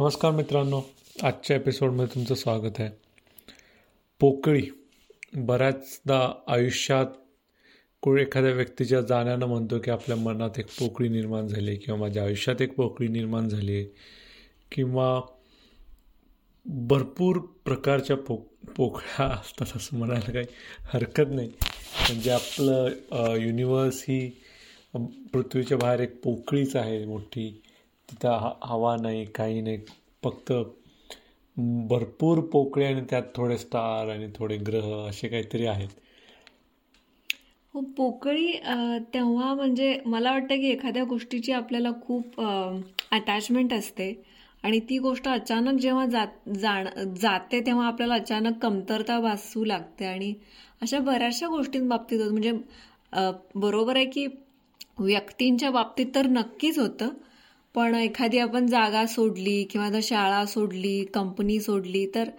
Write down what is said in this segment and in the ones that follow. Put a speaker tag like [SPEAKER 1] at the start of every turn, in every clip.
[SPEAKER 1] नमस्कार मित्रांनो आजच्या एपिसोडमध्ये तुमचं स्वागत आहे. पोकळी बऱ्याचदा आयुष्यात कोणी एखाद्या व्यक्तीच्या जाण्यानं म्हणतो की आपल्या मनात एक पोकळी निर्माण झाली आहे किंवा माझ्या आयुष्यात एक पोकळी निर्माण झाली आहे किंवा भरपूर प्रकारच्या पो पोकळ्या असतात असं म्हणायला काही हरकत नाही. म्हणजे आपलं युनिवर्स ही पृथ्वीच्या बाहेर एक पोकळीच आहे मोठी. तिथं हवा नाही काही नाही. फक्त भरपूर पोकळे आणि त्यात थोडे स्टार आणि थोडे ग्रह असे काहीतरी आहेत.
[SPEAKER 2] हो पोकळी तेव्हा म्हणजे मला वाटतं की एखाद्या गोष्टीची आपल्याला खूप अटॅचमेंट असते. आणि ती गोष्ट अचानक जेव्हा जात जाण जाते तेव्हा आपल्याला अचानक कमतरता भासू लागते. आणि अशा बऱ्याचशा गोष्टींबाबतीत म्हणजे बरोबर आहे की व्यक्तींच्या बाबतीत तर नक्कीच होतं. पण एखादी आपण जागा सोडली किंवा आता शाळा सोडली कंपनी सोडली तर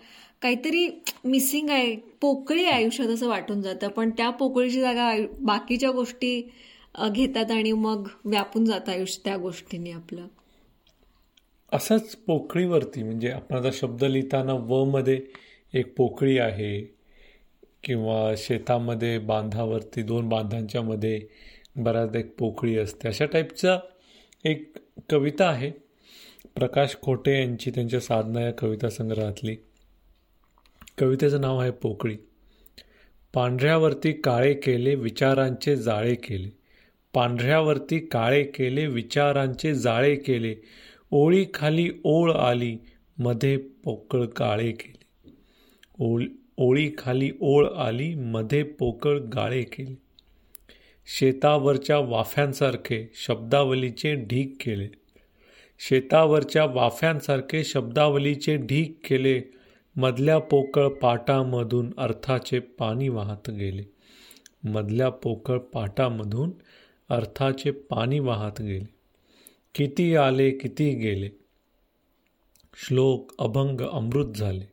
[SPEAKER 2] काहीतरी मिसिंग आहे पोकळी आयुष्यात असं वाटून जातं. पण त्या पोकळीची जागा बाकीच्या गोष्टी घेतात आणि मग व्यापून जातं आयुष्य त्या गोष्टीने आपलं.
[SPEAKER 1] असंच पोकळीवरती म्हणजे आपण आता शब्द लिहिताना व मध्ये एक पोकळी आहे किंवा शेतामध्ये बांधावरती दोन बांधांच्या मध्ये बऱ्याच एक पोकळी असते. अशा टाईपचा एक कविता आहे. प्रकाश खोटे यांची त्यांच्या साधना या कविता संग्रहातली. कवितेचं नाव आहे पोकळी. पांढऱ्यावरती काळे केले विचारांचे जाळे केले. पांढऱ्यावरती काळे केले विचारांचे जाळे केले. ओळी खाली ओळ आली मध्ये पोकळ काळे केले. ओळ ओळी खाली ओळ आली मध्ये पोकळ गाळे केले. शेतावरच्या वाफ्यांसारखे शब्दावलीचे ढीक केले. शेतावरच्या वाफ्यांसारखे शब्दावलीचे ढीक केले. मधल्या पोकळ पाटामधून अर्थाचे पाणी वाहत गेले. मधल्या पोकळ पाटामधून अर्थाचे पाणी वाहत गेले. किती आले किती गेले. श्लोक अभंग अमृत झाले.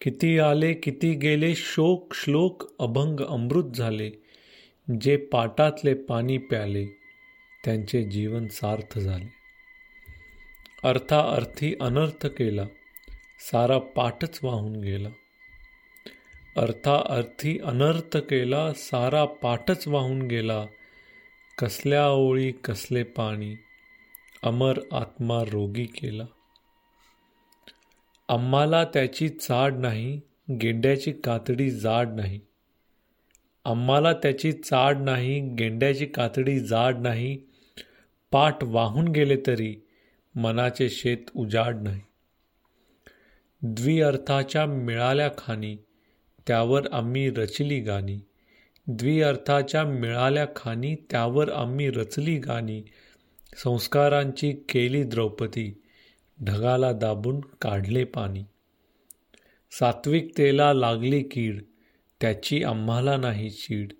[SPEAKER 1] किती आले किती गेले शोक श्लोक अभंग अमृत झाले. जे पाटातले पाणी प्याले त्यांचे जीवन सार्थ झाले. अर्थाअर्थी अनर्थ केला सारा पाठच वाहून गेला. अर्थाअर्थी अनर्थ केला सारा पाठच वाहून गेला. कसल्या ओळी कसले पाणी अमर आत्मा रोगी केला. आम्हाला त्याची चाड नाही गेंड्याची कातडी जाड नाही. आम्हाला त्याची चाड नाही गेंड्याची कातडी जाड नाही पाठ वाहून गेले तरी मनाचे शेत उजाड नाही. द्विअर्थाच्या मिळाल्या खानी त्यावर आम्ही रचली गाणी. द्विअर्थाच्या मिळाल्या खाणी त्यावर आम्ही रचली गाणी. संस्कारांची केली द्रौपदी ढगाला दाबून काढले पाणी. सात्विकतेला लागली कीड त्याची आम्हाला नाही चीड.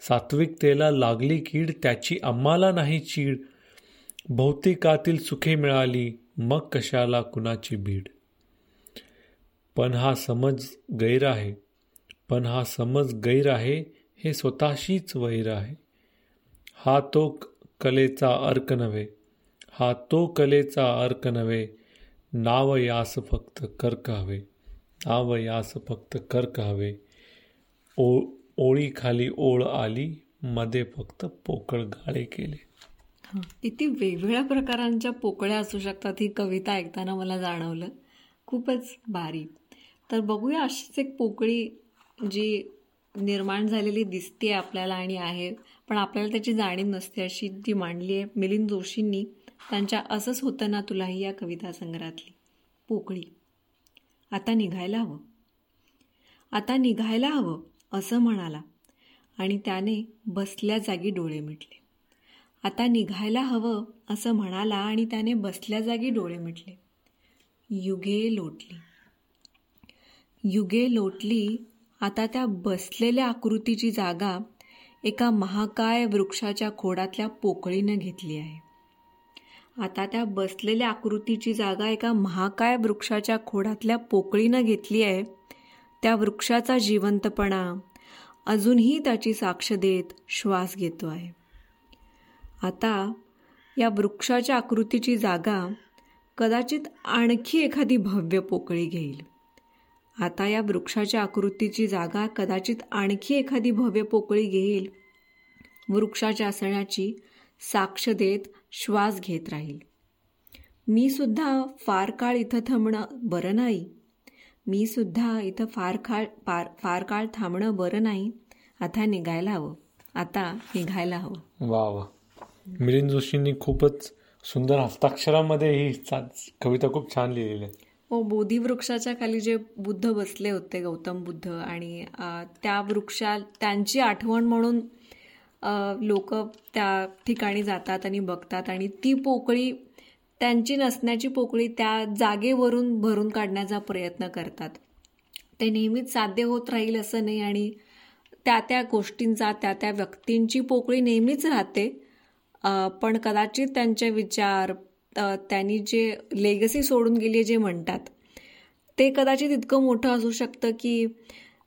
[SPEAKER 1] सात्विकतेला लागली कीड त्याची आम्हाला नाही चीड. भौतिकातील सुखे मिळाली मग कशाला कुणाची भीड? पण हा समज गैर आहे. पण हा समज गैर आहे हे स्वतःशीच वैर आहे. हा तो कलेचा अर्क नव्हे. हा तो कलेचा अर्क नव्हे. नाव यास फक्त कर्क हवे. नाव यास फक्त कर्क हवे. ओ ओळीखाली ओळ आली मध्ये फक्त पोकळ गाळे केले.
[SPEAKER 2] किती वेगवेगळ्या प्रकारांच्या पोकळ्या असू शकतात ही कविता ऐकताना मला जाणवलं. खूपच भारी. तर बघूया अशीच एक पोकळी जी निर्माण झालेली दिसते आपल्याला आणि आहे पण आपल्याला त्याची जाणीव नसते अशी जी मांडली आहे मिलिंद जोशींनी. त्यांच्या असंच होतं ना तुलाही या कविता संग्रहातली. पोकळी. आता निघायला हवं. आता निघायला हवं. असं म्हणाला. आणि त्याने बसल्या जागी डोळे मिटले. आता निघायला हवं असं म्हणाला आणि त्याने बसल्या जागी डोळे मिटले. युगे लोटली. युगे लोटली आता त्या बसलेल्या आकृतीची जागा एका महाकाय वृक्षाच्या खोडातल्या पोकळीनं घेतली आहे. आता त्या बसलेल्या आकृतीची जागा एका महाकाय वृक्षाच्या खोडातल्या पोकळीनं घेतली आहे. त्या वृक्षाचा जिवंतपणा अजूनही त्याची साक्ष देत श्वास घेतो आहे आता या वृक्षाच्या आकृतीची जागा कदाचित आणखी एखादी भव्य पोकळी घेईल. आता या वृक्षाच्या आकृतीची जागा कदाचित आणखी एखादी भव्य पोकळी घेईल. वृक्षाच्या असण्याची साक्ष देत श्वास घेत राहील. मी सुद्धा फार काळ इथं थांबणं बरं नाही. मी सुद्धा इथं फार काळ फार फार काळ थांबणं बरं नाही. आता निघायला हवं. आता निघायला हवं.
[SPEAKER 1] वा वा. मिलिंद जोशींनी खूपच सुंदर हस्ताक्षरामध्ये ही कविता खूप छान लिहिलेली आहे.
[SPEAKER 2] हो बोधी वृक्षाच्या खाली जे बुद्ध बसले होते गौतम बुद्ध आणि त्या वृक्षा त्यांची आठवण म्हणून लोक त्या ठिकाणी जातात आणि बघतात आणि ती पोकळी त्यांची नसण्याची पोकळी त्या जागेवरून भरून काढण्याचा प्रयत्न करतात. ते नेहमीच साध्य होत राहील असं नाही आणि त्या त्या गोष्टींचा त्या त्या व्यक्तींची पोकळी नेहमीच राहते. पण कदाचित त्यांचे विचार त्यांनी जे लेगसी सोडून गेली जे म्हणतात ते कदाचित इतकं मोठं असू शकतं की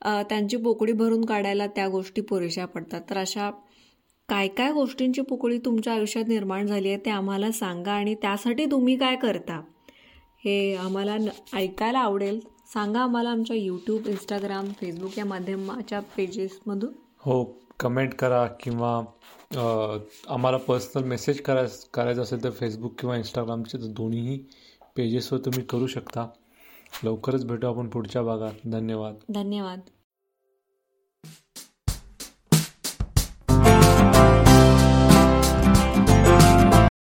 [SPEAKER 2] त्यांची पोकळी भरून काढायला त्या गोष्टी पुरेशा पडतात. तर अशा काय काय गोष्टींची पोकळी तुमच्या आयुष्यात निर्माण झाली आहे ते आम्हाला सांगा आणि त्यासाठी तुम्ही काय करता? हे आम्हाला न- ऐकायला आवडेल. सांगा आम्हाला आमच्या यूट्यूब इंस्टाग्राम फेसबुक या माध्यमाच्या पेजेसमधून
[SPEAKER 1] हो कमेंट करा किंवा आम्हाला पर्सनल मेसेज कराय करायचं असेल तर फेसबुक किंवा इंस्टाग्रामचे तर दोन्हीही पेजेसवर तुम्ही करू शकता. लवकरच भेटू आपण पुढच्या भागात. धन्यवाद.
[SPEAKER 2] धन्यवाद.